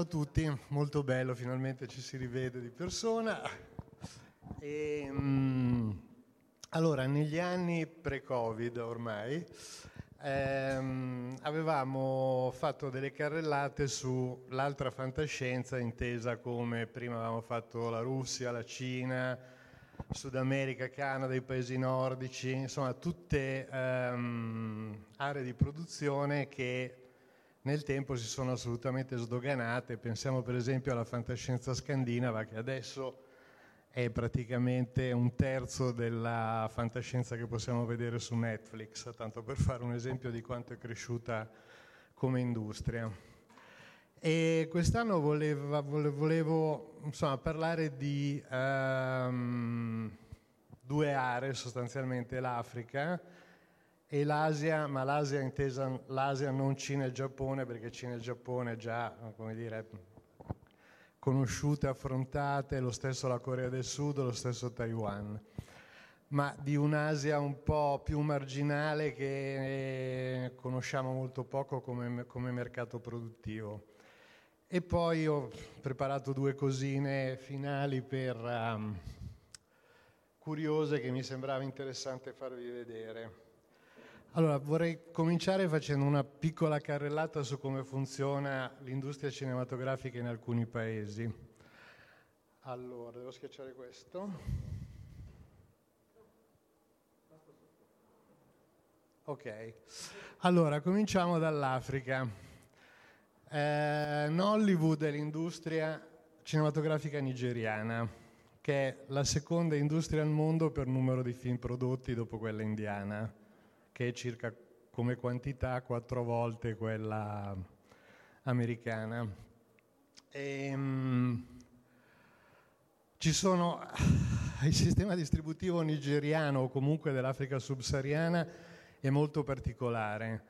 Ciao a tutti, molto bello, finalmente ci si rivede di persona. E, mm, allora, negli anni pre-Covid ormai ehm, avevamo fatto delle carrellate sull'altra fantascienza intesa come prima avevamo fatto la Russia, la Cina, Sud America, Canada, i paesi nordici, insomma tutte ehm, aree di produzione che nel tempo si sono assolutamente sdoganate. Pensiamo per esempio alla fantascienza scandinava che adesso è praticamente un terzo della fantascienza che possiamo vedere su Netflix, tanto per fare un esempio di quanto è cresciuta come industria. E quest'anno volevo, volevo insomma, parlare di um, due aree, sostanzialmente l'Africa, e l'Asia, ma l'Asia intesa l'Asia non Cina e Giappone, perché Cina e Giappone già, come dire, conosciute, affrontate, lo stesso la Corea del Sud, lo stesso Taiwan, ma di un'Asia un po' più marginale che conosciamo molto poco come, come mercato produttivo. E poi ho preparato due cosine finali per um, curiose che mi sembrava interessante farvi vedere. Allora, vorrei cominciare facendo una piccola carrellata su come funziona l'industria cinematografica in alcuni paesi. Allora, devo schiacciare questo. Ok, allora cominciamo dall'Africa. Eh, Nollywood è l'industria cinematografica nigeriana, che è la seconda industria al mondo per numero di film prodotti dopo quella indiana che è circa come quantità quattro volte quella americana. E, um, ci sono il sistema distributivo nigeriano o comunque dell'Africa subsahariana è molto particolare.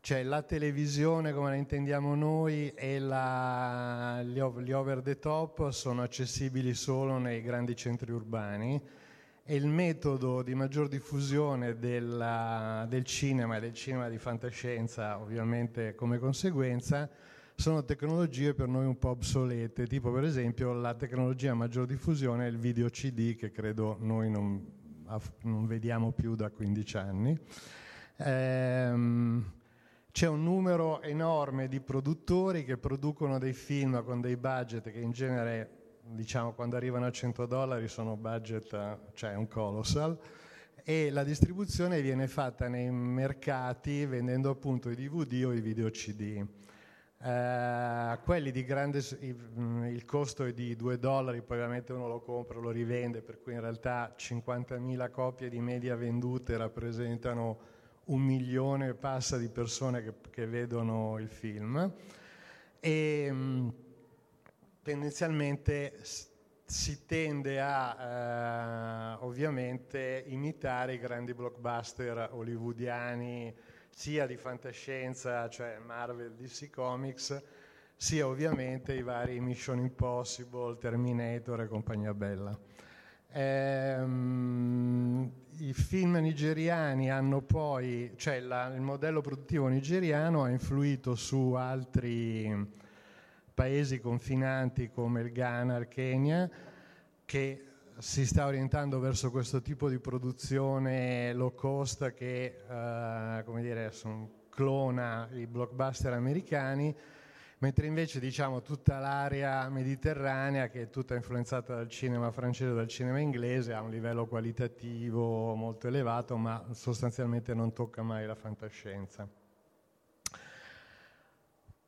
Cioè la televisione come la intendiamo noi e la, gli over the top sono accessibili solo nei grandi centri urbani e il metodo di maggior diffusione della, del cinema e del cinema di fantascienza, ovviamente come conseguenza, sono tecnologie per noi un po' obsolete, tipo per esempio la tecnologia a maggior diffusione è il video CD che credo noi non, non vediamo più da 15 anni. Ehm, c'è un numero enorme di produttori che producono dei film con dei budget che in genere diciamo quando arrivano a 100 dollari sono budget, cioè un colossal, e la distribuzione viene fatta nei mercati vendendo appunto i DVD o i video CD. Uh, quelli di grande, il costo è di 2 dollari, poi ovviamente uno lo compra, lo rivende, per cui in realtà 50.000 copie di media vendute rappresentano un milione e passa di persone che, che vedono il film. E, tendenzialmente si tende a eh, ovviamente imitare i grandi blockbuster hollywoodiani sia di fantascienza, cioè Marvel, DC Comics, sia ovviamente i vari Mission Impossible, Terminator e compagnia bella. Ehm, I film nigeriani hanno poi, cioè la, il modello produttivo nigeriano ha influito su altri paesi confinanti come il Ghana, il Kenya, che si sta orientando verso questo tipo di produzione low cost che eh, come dire, clona i blockbuster americani mentre invece diciamo tutta l'area mediterranea che è tutta influenzata dal cinema francese e dal cinema inglese ha un livello qualitativo molto elevato ma sostanzialmente non tocca mai la fantascienza.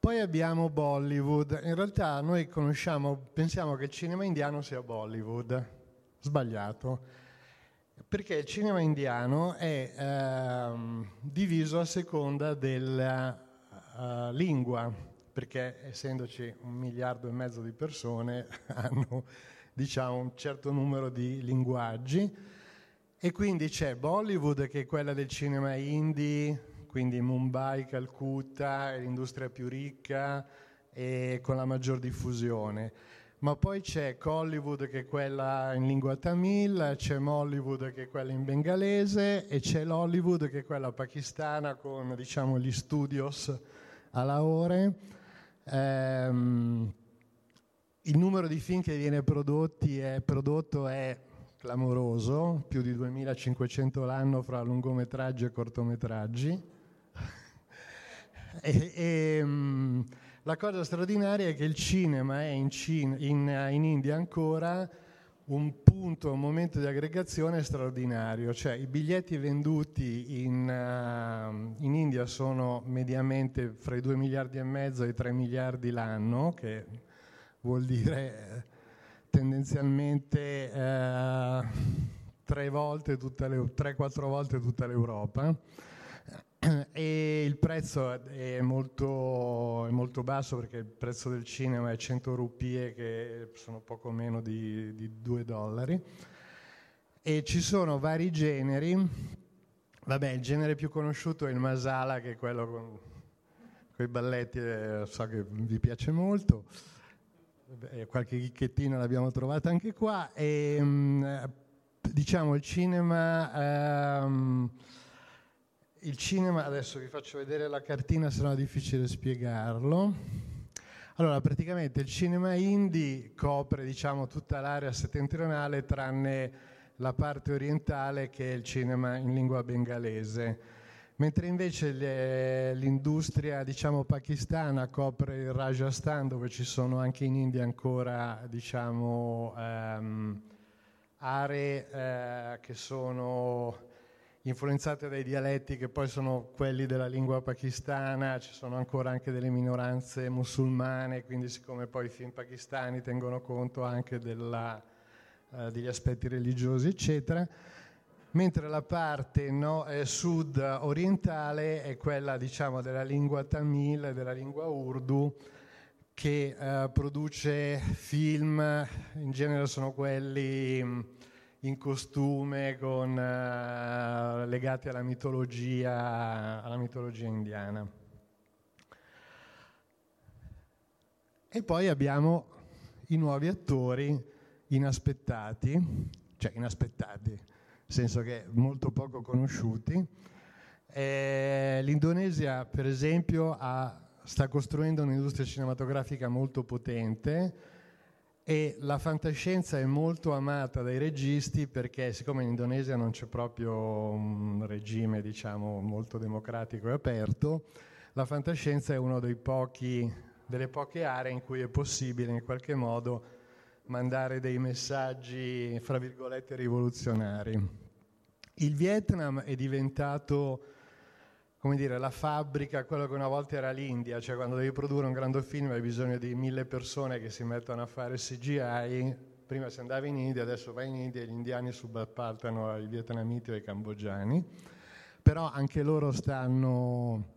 Poi abbiamo Bollywood, in realtà noi conosciamo, pensiamo che il cinema indiano sia Bollywood, sbagliato, perché il cinema indiano è ehm, diviso a seconda della uh, lingua, perché essendoci un miliardo e mezzo di persone hanno diciamo, un certo numero di linguaggi. E quindi c'è Bollywood che è quella del cinema indie, quindi Mumbai, Calcutta, è l'industria più ricca e con la maggior diffusione. Ma poi c'è Hollywood che è quella in lingua tamil, c'è Mollywood che è quella in bengalese e c'è l'Hollywood che è quella pakistana con diciamo, gli studios a Lahore Ehm, il numero di film che viene è, prodotto è clamoroso, più di 2500 l'anno fra lungometraggi e cortometraggi. E, e, um, la cosa straordinaria è che il cinema è in, Cina, in, in India ancora un punto, un momento di aggregazione straordinario, cioè i biglietti venduti in, uh, in, India sono mediamente fra i 2 miliardi e mezzo e i 3 miliardi l'anno, che vuol dire eh, tendenzialmente uh, tre volte tutta le, 3-4 volte tutta l'Europa e il prezzo è molto, è molto, basso perché il prezzo del cinema è 100 rupie che sono poco meno di, di 2 dollari. E ci sono vari generi. Vabbè il genere più conosciuto è il masala che è quello con, con i balletti eh, so che vi piace molto. Beh, qualche chichettina l'abbiamo trovata anche qua. E mm, diciamo il cinema ehm, il cinema, adesso vi faccio vedere la cartina, se no è difficile spiegarlo. Allora, praticamente il cinema indie copre diciamo, tutta l'area settentrionale tranne la parte orientale che è il cinema in lingua bengalese, mentre invece le, l'industria diciamo, pakistana copre il Rajasthan dove ci sono anche in India ancora diciamo, um, aree uh, che sono influenzate dai dialetti che poi sono quelli della lingua pakistana, ci sono ancora anche delle minoranze musulmane, quindi siccome poi i film pakistani tengono conto anche della, uh, degli aspetti religiosi, eccetera, mentre la parte no, eh, sud-orientale è quella diciamo, della lingua tamil e della lingua urdu, che uh, produce film, in genere sono quelli in costume con, uh, legati alla mitologia, alla mitologia indiana. E poi abbiamo i nuovi attori inaspettati, cioè inaspettati, nel senso che molto poco conosciuti. Eh, L'Indonesia, per esempio, ha, sta costruendo un'industria cinematografica molto potente, e la fantascienza è molto amata dai registi perché siccome in Indonesia non c'è proprio un regime diciamo molto democratico e aperto, la fantascienza è una delle poche aree in cui è possibile in qualche modo mandare dei messaggi, fra virgolette, rivoluzionari. Il Vietnam è diventato come dire, la fabbrica, quello che una volta era l'India, cioè quando devi produrre un grande film hai bisogno di mille persone che si mettono a fare CGI, prima si andava in India, adesso vai in India e gli indiani subappaltano ai vietnamiti o ai cambogiani, però anche loro stanno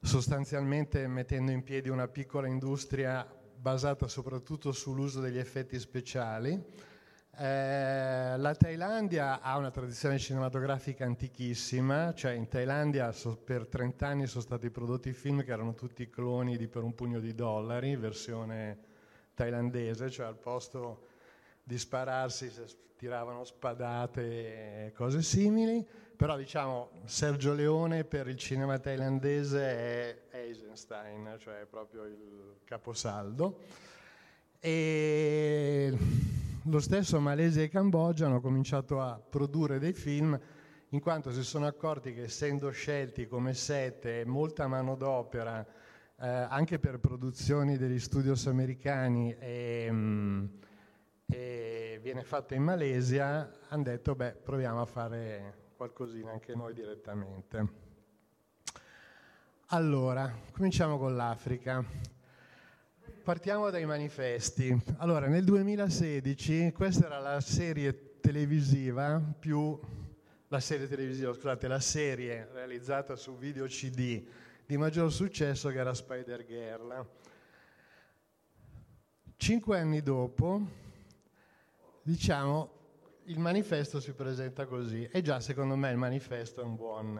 sostanzialmente mettendo in piedi una piccola industria basata soprattutto sull'uso degli effetti speciali, Eh, la Thailandia ha una tradizione cinematografica antichissima, cioè in Thailandia so, per 30 anni sono stati prodotti film che erano tutti cloni di Per un pugno di dollari, versione thailandese, cioè al posto di spararsi tiravano spadate e cose simili, però diciamo Sergio Leone per il cinema thailandese è Eisenstein, cioè è proprio il caposaldo. E lo stesso Malesia e Cambogia hanno cominciato a produrre dei film in quanto si sono accorti che essendo scelti come sette molta manodopera eh, anche per produzioni degli studios americani e, mm, e viene fatta in Malesia, hanno detto beh proviamo a fare qualcosina anche noi direttamente. Allora, cominciamo con l'Africa. Partiamo dai manifesti. Allora, nel 2016 questa era la serie televisiva più la serie televisiva, scusate, la serie realizzata su video CD di maggior successo che era Spider Girl. Cinque anni dopo, diciamo, il manifesto si presenta così e già secondo me il manifesto è un buon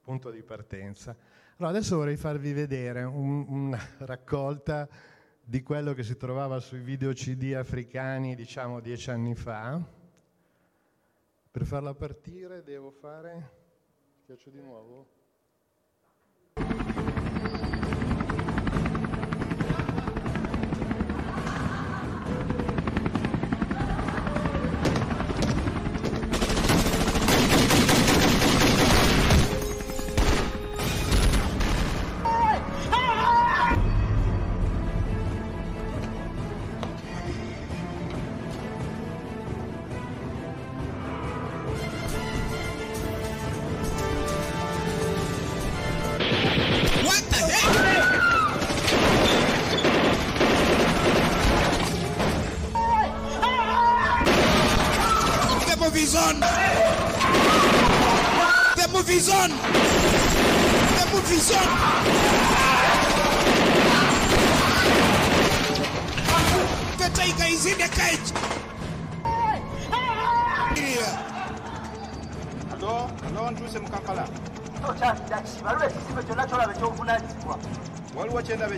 punto di partenza. Allora, adesso vorrei farvi vedere un, una raccolta di quello che si trovava sui video CD africani, diciamo dieci anni fa. Per farla partire devo fare... Schiaccio di nuovo?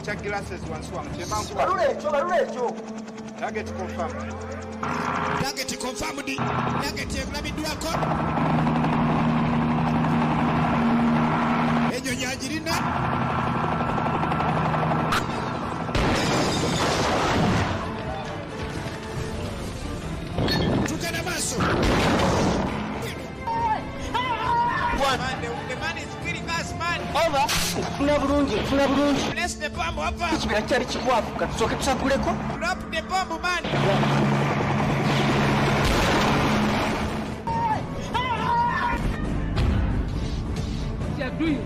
ekya glasses wansi wange kyebankubalula ekyo balula ekyo target confirm target confirmed. Target ekulabiddwako eh, ejo nyagirina tugenda maaso nfuna bulungi nfuna bulungi. kwambo hapa. Ikibira cyari kikwavu katusoke tusagure drop the bomb man. Adui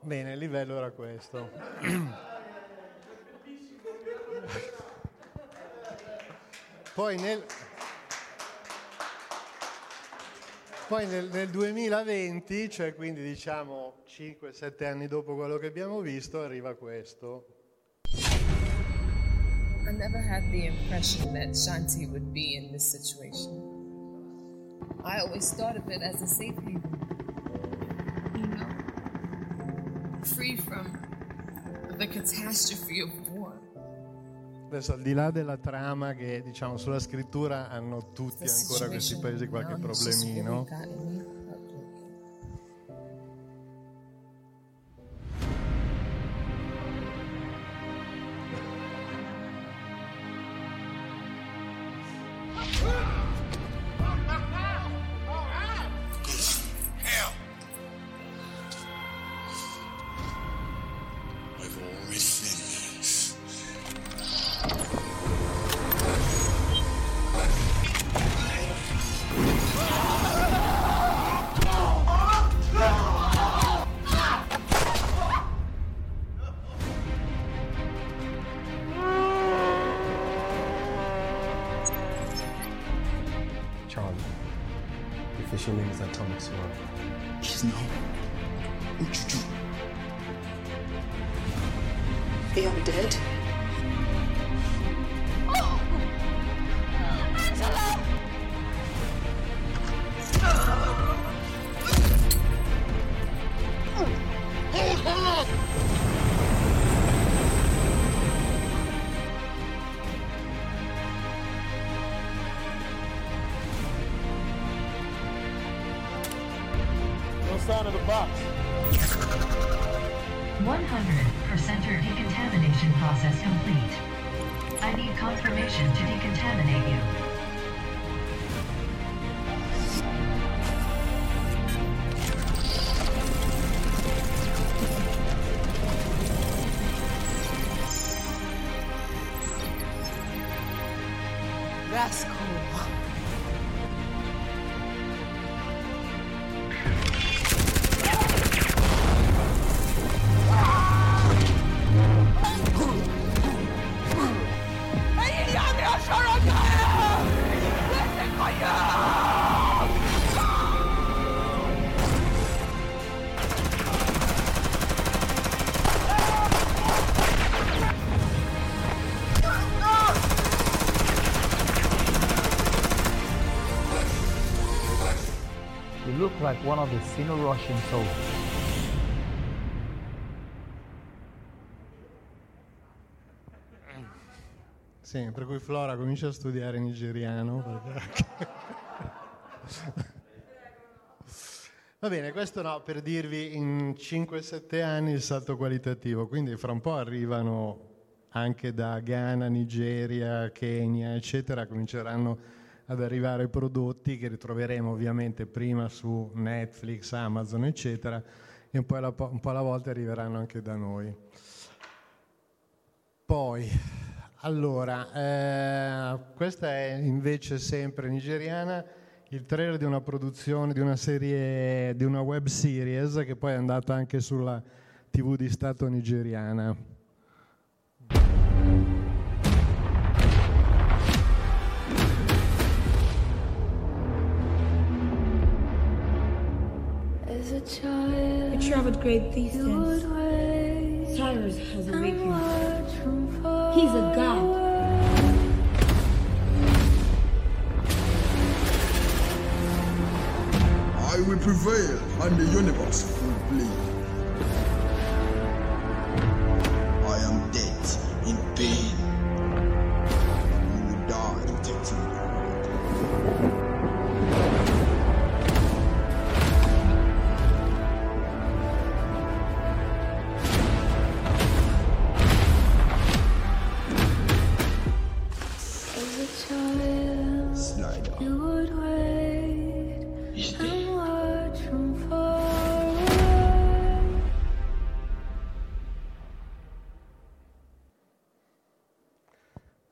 Bene, il livello era questo. Poi nel, poi nel, nel 2020, cioè quindi diciamo 5-7 anni dopo quello che abbiamo visto, arriva questo. I never had the impression that Shanti would be in this situation. I always thought of it as a safe haven. Free from the catastrophe of war. Adesso al di là della trama che diciamo sulla scrittura hanno tutti ancora questi paesi qualche problemino. The undead. One of the Sino-Russian soldiers. Sì, per cui Flora comincia a studiare nigeriano. perché- Va bene, questo no, per dirvi in 5-7 anni il salto qualitativo, quindi fra un po' arrivano anche da Ghana, Nigeria, Kenya, eccetera, cominceranno ad arrivare prodotti che ritroveremo ovviamente prima su Netflix, Amazon, eccetera, e un po' alla, un po' alla volta arriveranno anche da noi. Poi, allora, eh, questa è invece sempre nigeriana, il trailer di una produzione, di una serie, di una web series che poi è andata anche sulla TV di Stato nigeriana. We traveled great distance. Cyrus has awakened. He's a god. I will prevail and the universe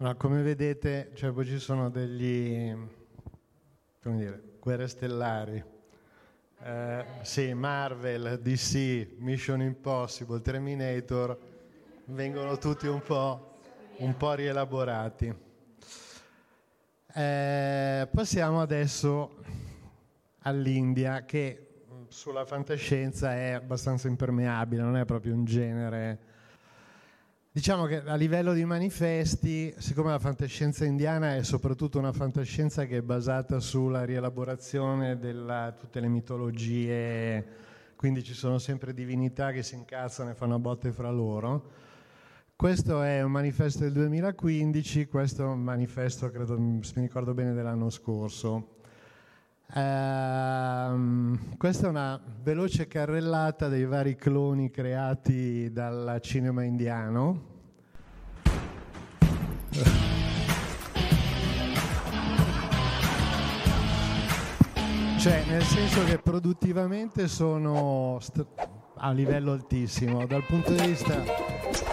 Ma come vedete, cioè, poi ci sono degli, come dire, guerre stellari. Eh, sì, Marvel, DC, Mission Impossible, Terminator, vengono tutti un po', un po' rielaborati. Eh, passiamo adesso all'India, che sulla fantascienza è abbastanza impermeabile, non è proprio un genere Diciamo che a livello di manifesti, siccome la fantascienza indiana è soprattutto una fantascienza che è basata sulla rielaborazione di tutte le mitologie, quindi ci sono sempre divinità che si incazzano e fanno botte fra loro. Questo è un manifesto del 2015, questo è un manifesto, credo, se mi ricordo bene, dell'anno scorso. Uh, questa è una veloce carrellata dei vari cloni creati dal cinema indiano. Cioè, nel senso che produttivamente sono st- a livello altissimo, dal punto di vista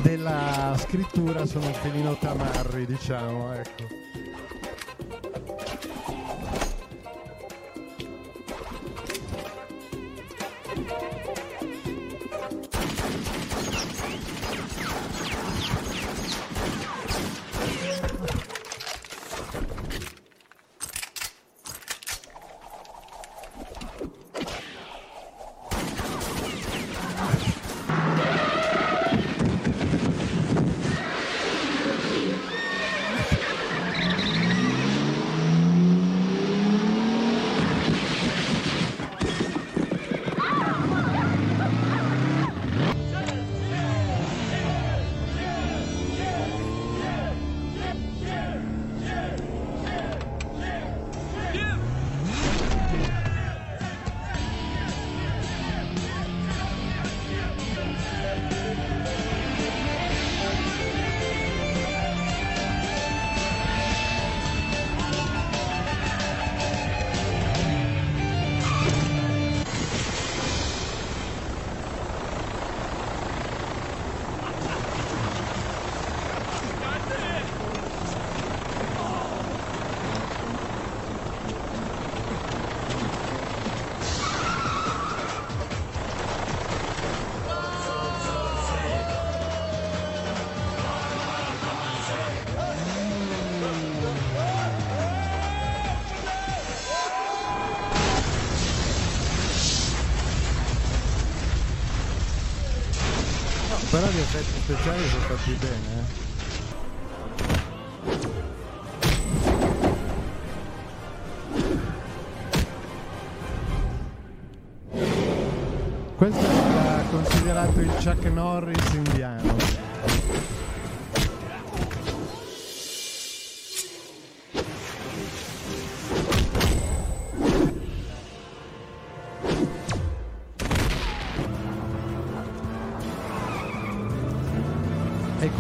della scrittura sono un pelino tamarri, diciamo, ecco. Gli effetti speciali sono fatti bene. Eh. Questo è considerato il Chuck Norris indiano.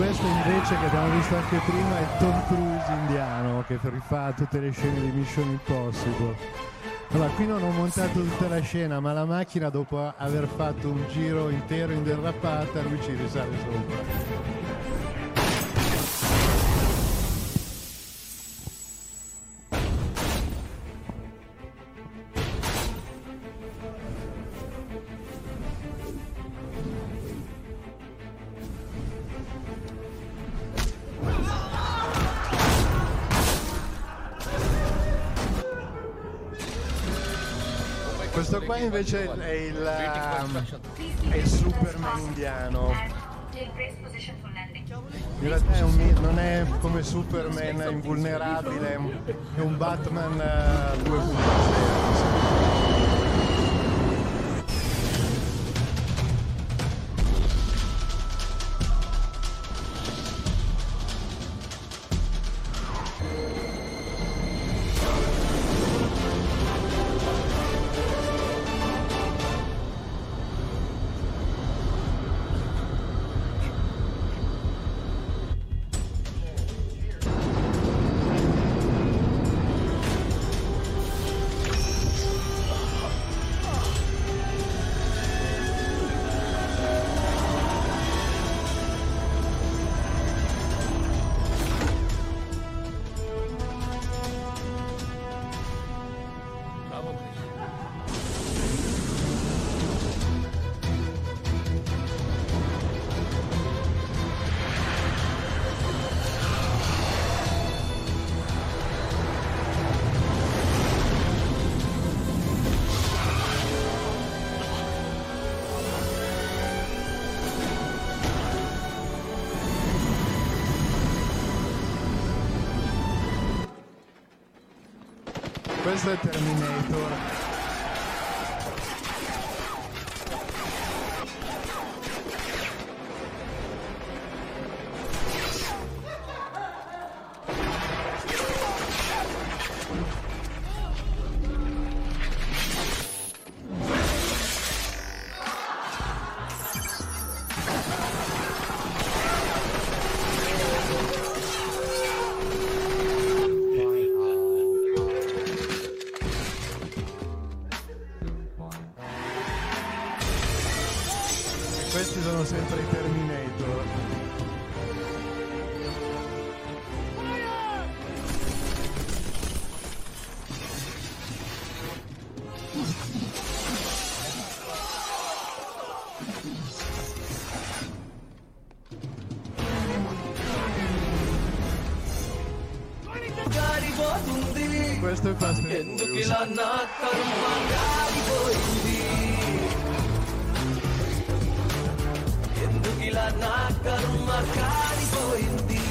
Questo invece che abbiamo visto anche prima è Tom Cruise indiano che rifà tutte le scene di Mission Impossible. Allora, qui non ho montato tutta la scena, ma la macchina dopo aver fatto un giro intero in derrapata, lui ci risale sopra. Invece è il, è il Superman indiano. È un, non è come Superman invulnerabile, è un Batman uh, 2.0. Questo è Terminator. Questo è Fast and Furious. ఎందుకిలా నా కర్మ కాలిపోయింది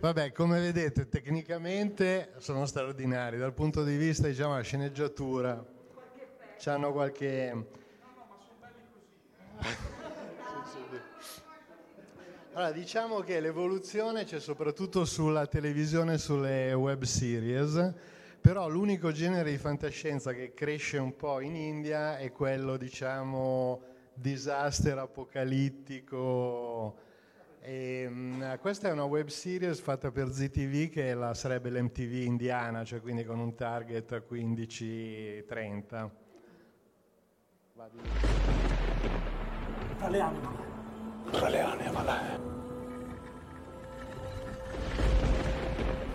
Vabbè, come vedete, tecnicamente sono straordinari. Dal punto di vista, diciamo, della sceneggiatura, hanno qualche... Allora, diciamo che l'evoluzione c'è soprattutto sulla televisione e sulle web series, però l'unico genere di fantascienza che cresce un po' in India è quello, diciamo, disaster apocalittico. E, mh, questa è una web series fatta per ZTV che la, sarebbe l'MTV indiana, cioè quindi con un target a 15-30. प्रलय आने वाला है।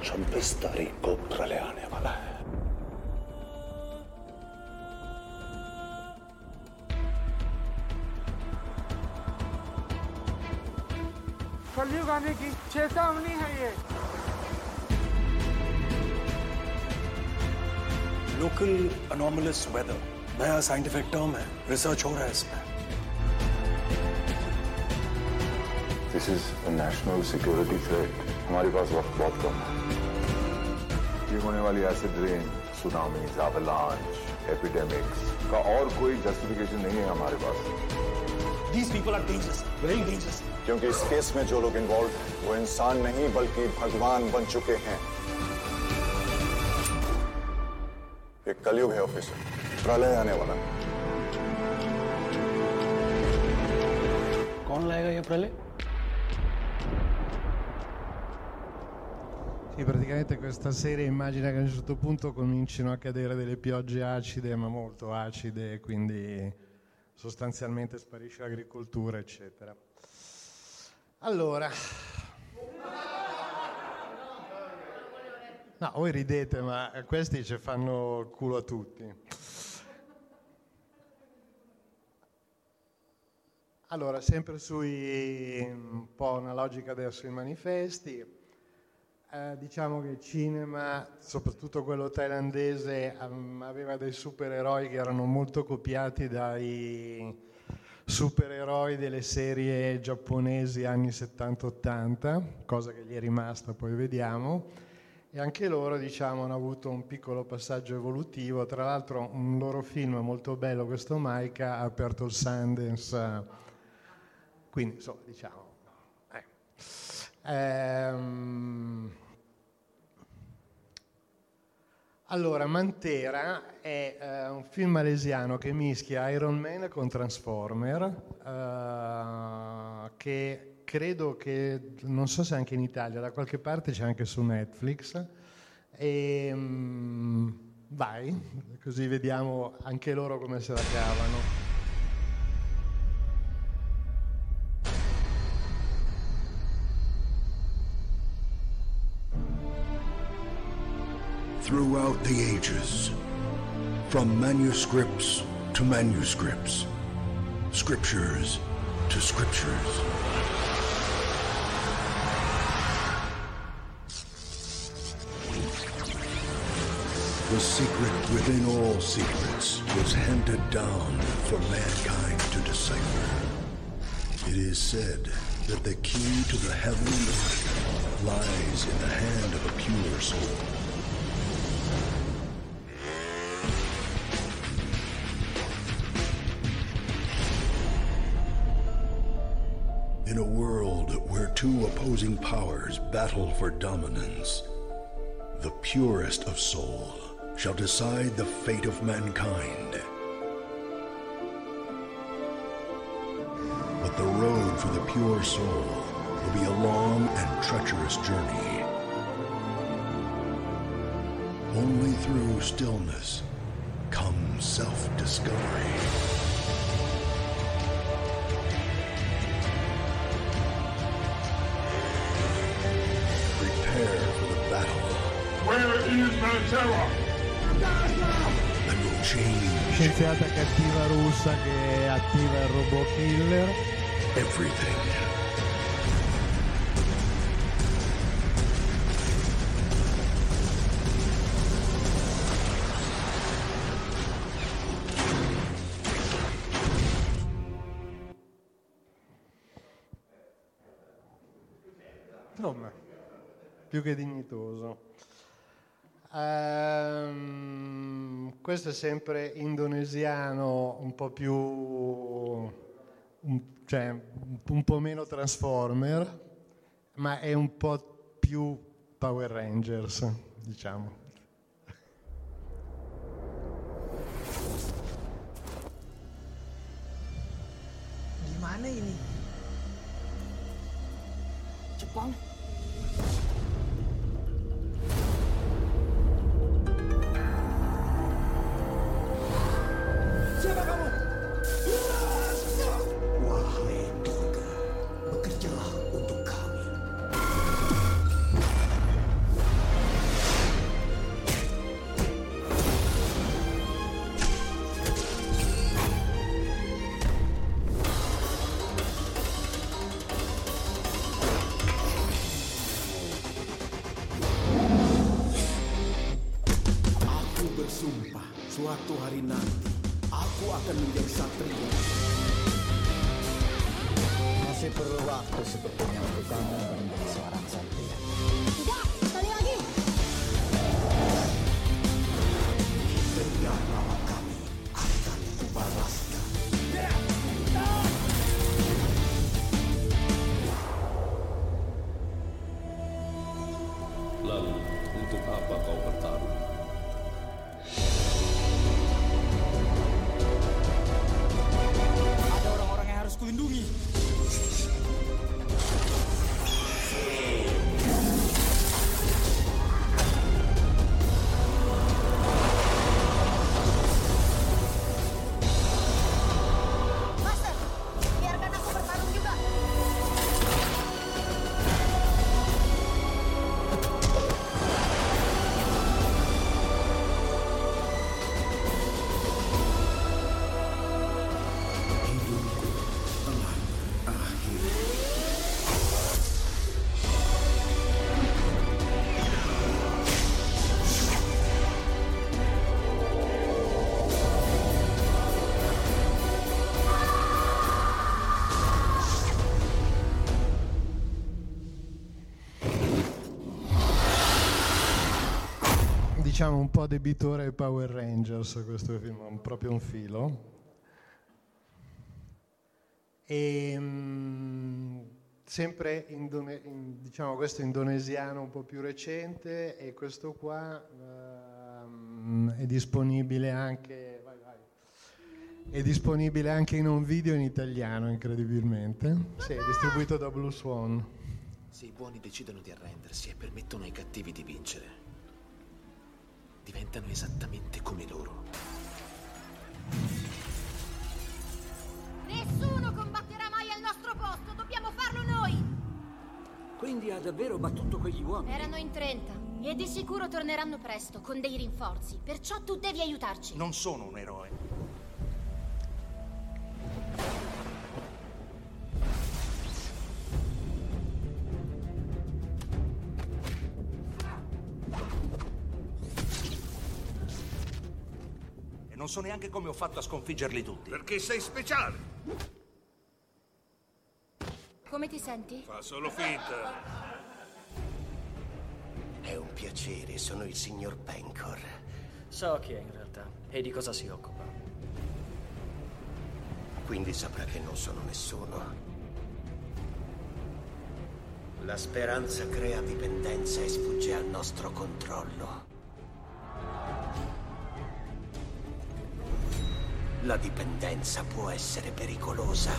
छब्बीस तारीख को प्रलय आने वाला है। कलयुग आने की चेतावनी है ये। लोकल अनोमलस वेदर नया साइंटिफिक टर्म है। रिसर्च हो रहा है इसमें। This is a national security threat हमारे पास वक्त बहुत कम है। ये होने वाली acid rain tsunamis avalanche epidemics का और कोई जस्टिफिकेशन नहीं है हमारे पास। These people are dangerous, very dangerous. क्योंकि इस केस में जो लोग इन्वॉल्व हैं वो इंसान नहीं बल्कि भगवान बन चुके हैं। ये कलयुग है ऑफिसर प्रलय आने वाला है। कौन लाएगा ये प्रलय? Sì, praticamente questa serie immagina che a un certo punto comincino a cadere delle piogge acide, ma molto acide, quindi sostanzialmente sparisce l'agricoltura, eccetera. Allora, no, voi ridete, ma questi ci fanno culo a tutti. Allora, sempre sui un po' una logica adesso sui manifesti. Eh, diciamo che il cinema, soprattutto quello thailandese, um, aveva dei supereroi che erano molto copiati dai supereroi delle serie giapponesi anni 70-80, cosa che gli è rimasta, poi vediamo. E anche loro, diciamo, hanno avuto un piccolo passaggio evolutivo. Tra l'altro, un loro film molto bello, questo Maika, ha aperto il Sundance. Quindi, insomma, diciamo, Ehm, allora, Mantera è eh, un film malesiano che mischia Iron Man con Transformer, eh, che credo che, non so se anche in Italia, da qualche parte c'è anche su Netflix. E, mm, vai, così vediamo anche loro come se la cavano. Throughout the ages, from manuscripts to manuscripts, scriptures to scriptures. The secret within all secrets was handed down for mankind to decipher. It is said that the key to the heavens lies in the hand of a pure soul. Opposing powers battle for dominance, the purest of soul shall decide the fate of mankind. But the road for the pure soul will be a long and treacherous journey. Only through stillness comes self Scienziata cattiva russa che attiva il robot killer. everything. Più che dignitoso. Ehm, questo è sempre indonesiano, un po' più, un, cioè un po' meno Transformer, ma è un po' più Power Rangers, diciamo. Gimana ini? Jepang? Diciamo un po' debitore ai Power Rangers questo film, un- proprio un filo. E, mm, sempre indone- in- diciamo questo indonesiano un po' più recente e questo qua ehm, è disponibile anche vai, vai. è disponibile anche in un video in italiano incredibilmente sì, è distribuito da Blue Swan Se i buoni decidono di arrendersi e permettono ai cattivi di vincere, diventano esattamente come loro. Nessuno combatterà mai al nostro posto, dobbiamo farlo noi. Quindi ha davvero battuto quegli uomini? Erano in 30 e di sicuro torneranno presto con dei rinforzi, perciò tu devi aiutarci. Non sono un eroe. Non so neanche come ho fatto a sconfiggerli tutti. Perché sei speciale. Come ti senti? Fa solo finta. È un piacere, sono il signor Pencor. So chi è in realtà e di cosa si occupa. Quindi saprà che non sono nessuno. La speranza crea dipendenza e sfugge al nostro controllo. La dipendenza può essere pericolosa.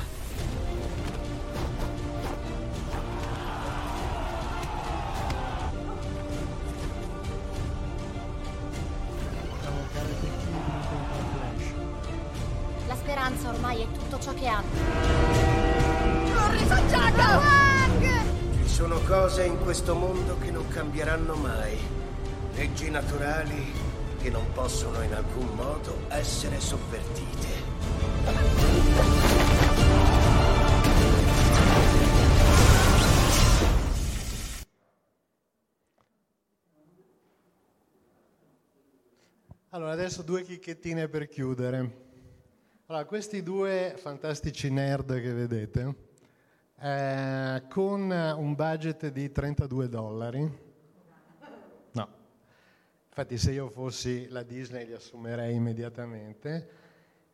La speranza ormai è tutto ciò che hanno. L'ho risanciato! Wang! Ci sono cose in questo mondo che non cambieranno mai. Leggi naturali che non possono in alcun modo essere sovvertite. Allora, adesso due chicchettine per chiudere. Allora, questi due fantastici nerd che vedete, eh, con un budget di 32 dollari, infatti se io fossi la Disney li assumerei immediatamente,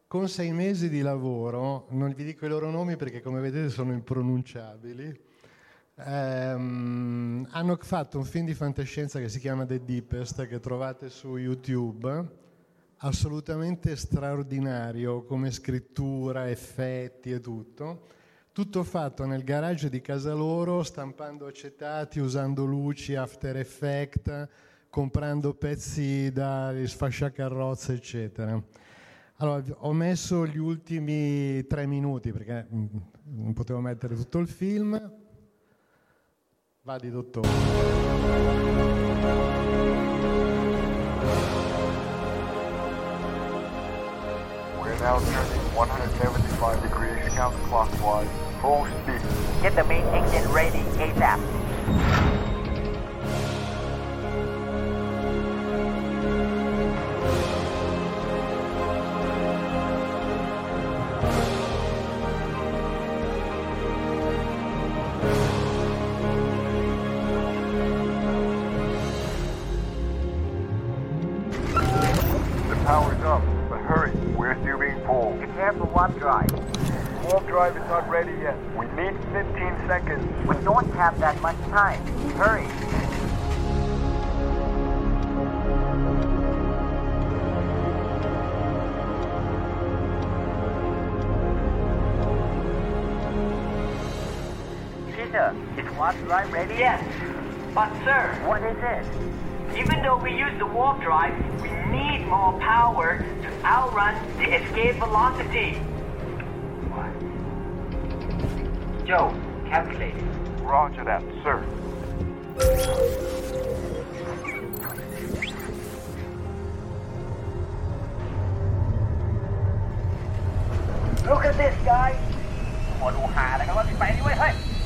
con sei mesi di lavoro, non vi dico i loro nomi perché come vedete sono impronunciabili, ehm, hanno fatto un film di fantascienza che si chiama The Deepest, che trovate su YouTube, assolutamente straordinario come scrittura, effetti e tutto. Tutto fatto nel garage di casa loro, stampando acetati, usando luci, After Effect, comprando pezzi da sfasciacarrozze, eccetera. Allora, ho messo gli ultimi tre minuti perché mm, non potevo mettere tutto il film. Vadi, dottore. We're now turning 175 degrees counterclockwise, full speed. Get the main engine ready ASAP. sir. What is it? Even though we use the warp drive, we need more power to outrun the escape velocity. What? Joe, calculate. Roger that, sir. Look at this, guy. What do I? I'm going to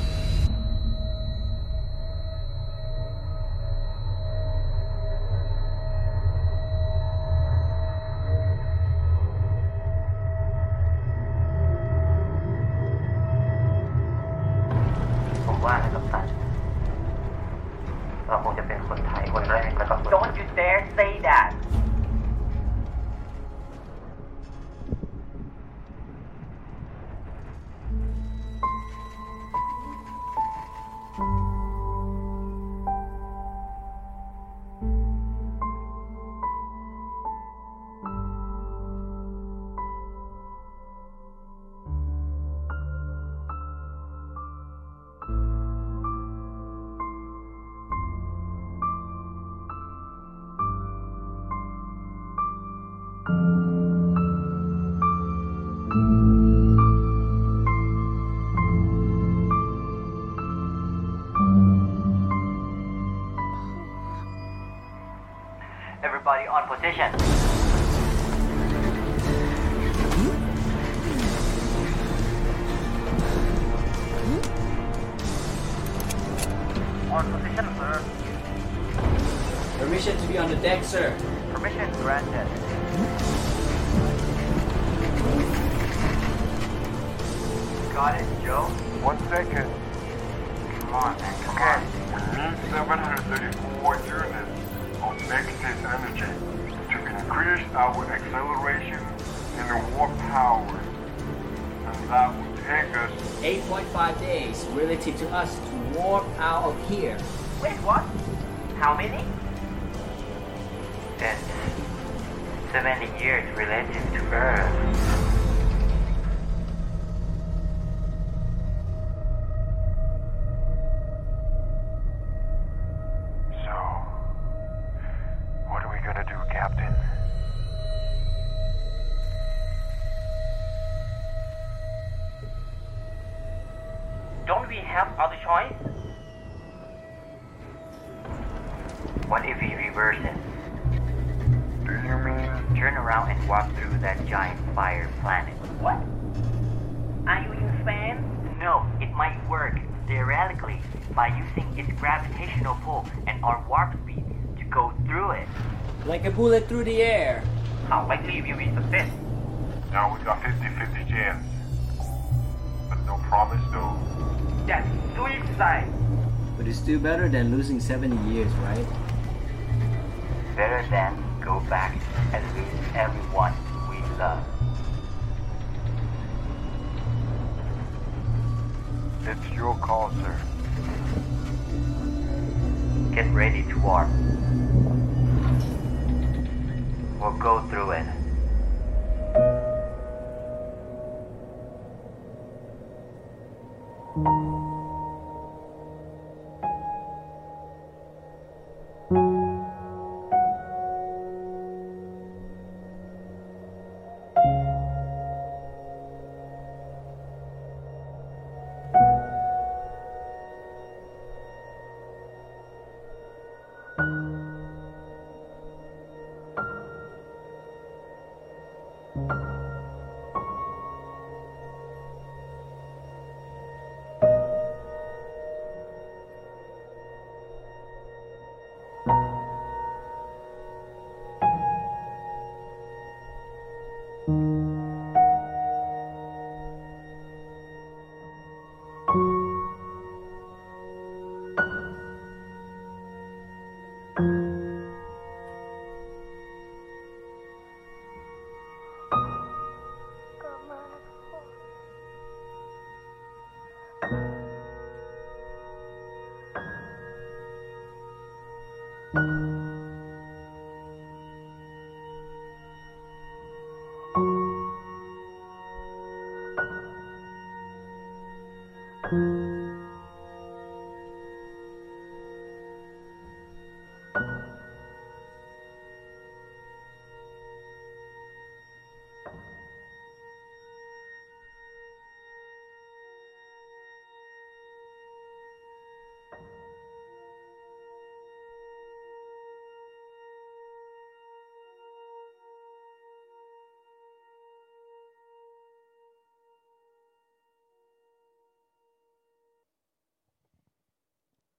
on position. Our acceleration in the warp power. And that would take us 8.5 days relative to us to warp out of here. Wait, what? How many? That's 70 years relative to Earth. Like it through the air. How likely you will we success? Now we got 50-50 chance. But no promise though. That's suicide. But it's still better than losing 70 years, right? Better than go back and lose everyone we love. It's your call, sir. Get ready to warp or go through it.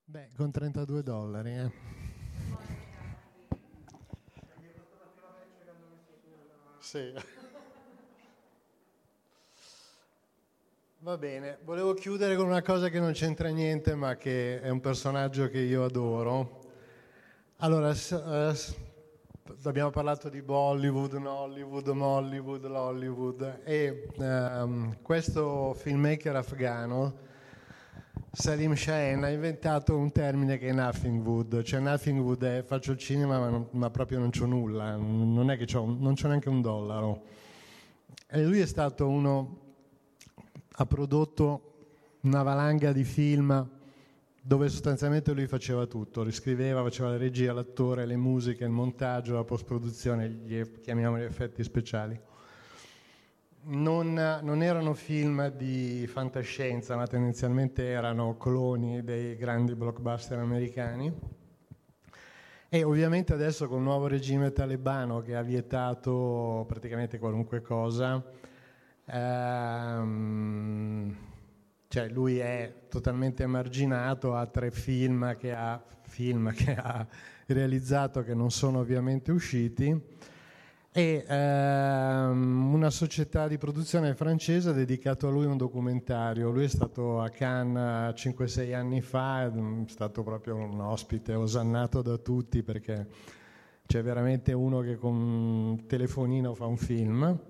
Beh, con 32 dollari, eh. Sì. Va bene, volevo chiudere con una cosa che non c'entra niente, ma che è un personaggio che io adoro. Allora, eh, abbiamo parlato di Bollywood, Nollywood, Mollywood, Lollywood e ehm, questo filmmaker afgano Salim Shahen ha inventato un termine che è nothing wood, cioè nothing wood è faccio il cinema ma, non- ma proprio non c'ho nulla, non è che c'ho, non c'ho neanche un dollaro. E lui è stato uno, ha prodotto una valanga di film dove sostanzialmente lui faceva tutto, riscriveva, faceva la regia, l'attore, le musiche, il montaggio, la post-produzione, gli, chiamiamoli effetti speciali non, non erano film di fantascienza, ma tendenzialmente erano cloni dei grandi blockbuster americani. E ovviamente adesso col nuovo regime talebano che ha vietato praticamente qualunque cosa, ehm, cioè lui è totalmente emarginato, ha tre film che ha, film che ha realizzato che non sono ovviamente usciti e ehm, una società di produzione francese ha dedicato a lui un documentario. Lui è stato a Cannes 5-6 anni fa, è stato proprio un ospite osannato da tutti perché c'è veramente uno che con un telefonino fa un film.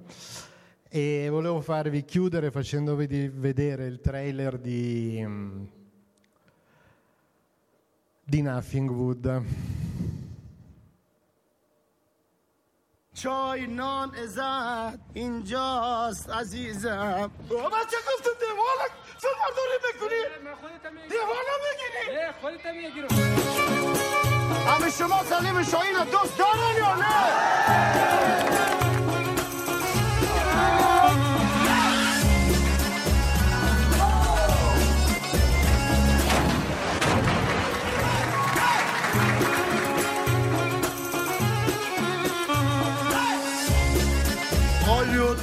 E volevo farvi chiudere facendovi vedere il trailer di, di Nothing Wood. چای نان ازد اینجاست عزیزم بابا چه گفت دیوالا فیلم برداری بکنی دیوالا بگیری خودت میگیرم همه شما سلیم شاهین رو دوست دارن یا نه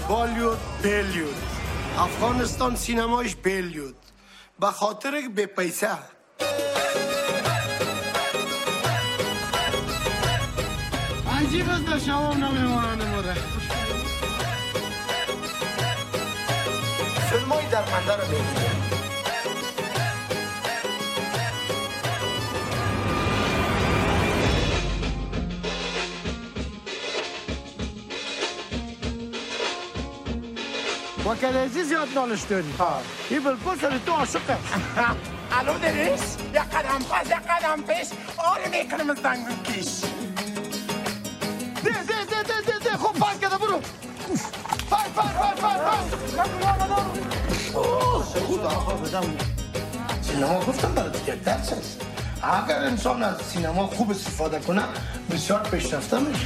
هالیوود بالیوود بلیوود افغانستان سینمایش بلیوود به خاطر به پیسه عجیب است در شما نمیمانند مره فیلم های درمنده رو وکلازی زیاد نالشتونی این بلپوس رو تو عاشقه الو دریش یا قدم پس یا قدم پیش آره می‌کنم زنگون کش ده ده ده ده ده ده خب پاس کده برو پاس پاس پاس پاس پاس اوه شهود آقا بدم سینما گفتم برای دیگه درس است اگر انسان از سینما خوب استفاده کنه بسیار پیشرفته میشه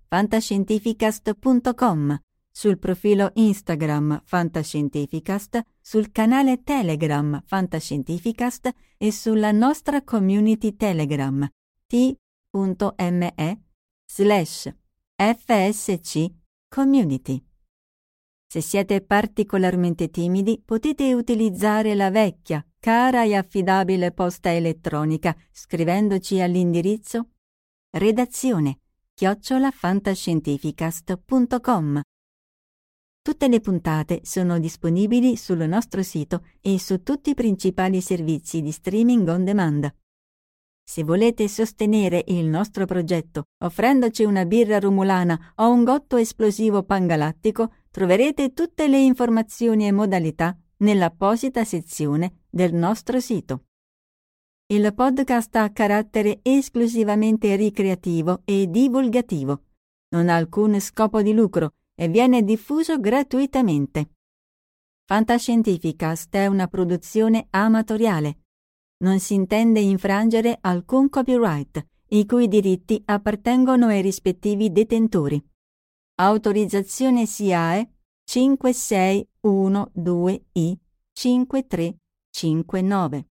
fantascientificast.com, sul profilo Instagram Fantascientificast, sul canale Telegram Fantascientificast e sulla nostra community Telegram t.me slash fsc community. Se siete particolarmente timidi potete utilizzare la vecchia, cara e affidabile posta elettronica scrivendoci all'indirizzo redazione chiocciolafantascientificast.com. Tutte le puntate sono disponibili sul nostro sito e su tutti i principali servizi di streaming on demand. Se volete sostenere il nostro progetto offrendoci una birra rumulana o un gotto esplosivo pangalattico, troverete tutte le informazioni e modalità nell'apposita sezione del nostro sito. Il podcast ha carattere esclusivamente ricreativo e divulgativo. Non ha alcun scopo di lucro e viene diffuso gratuitamente. Fantascientificast è una produzione amatoriale. Non si intende infrangere alcun copyright, i cui diritti appartengono ai rispettivi detentori. Autorizzazione SIAE 5612I 5359.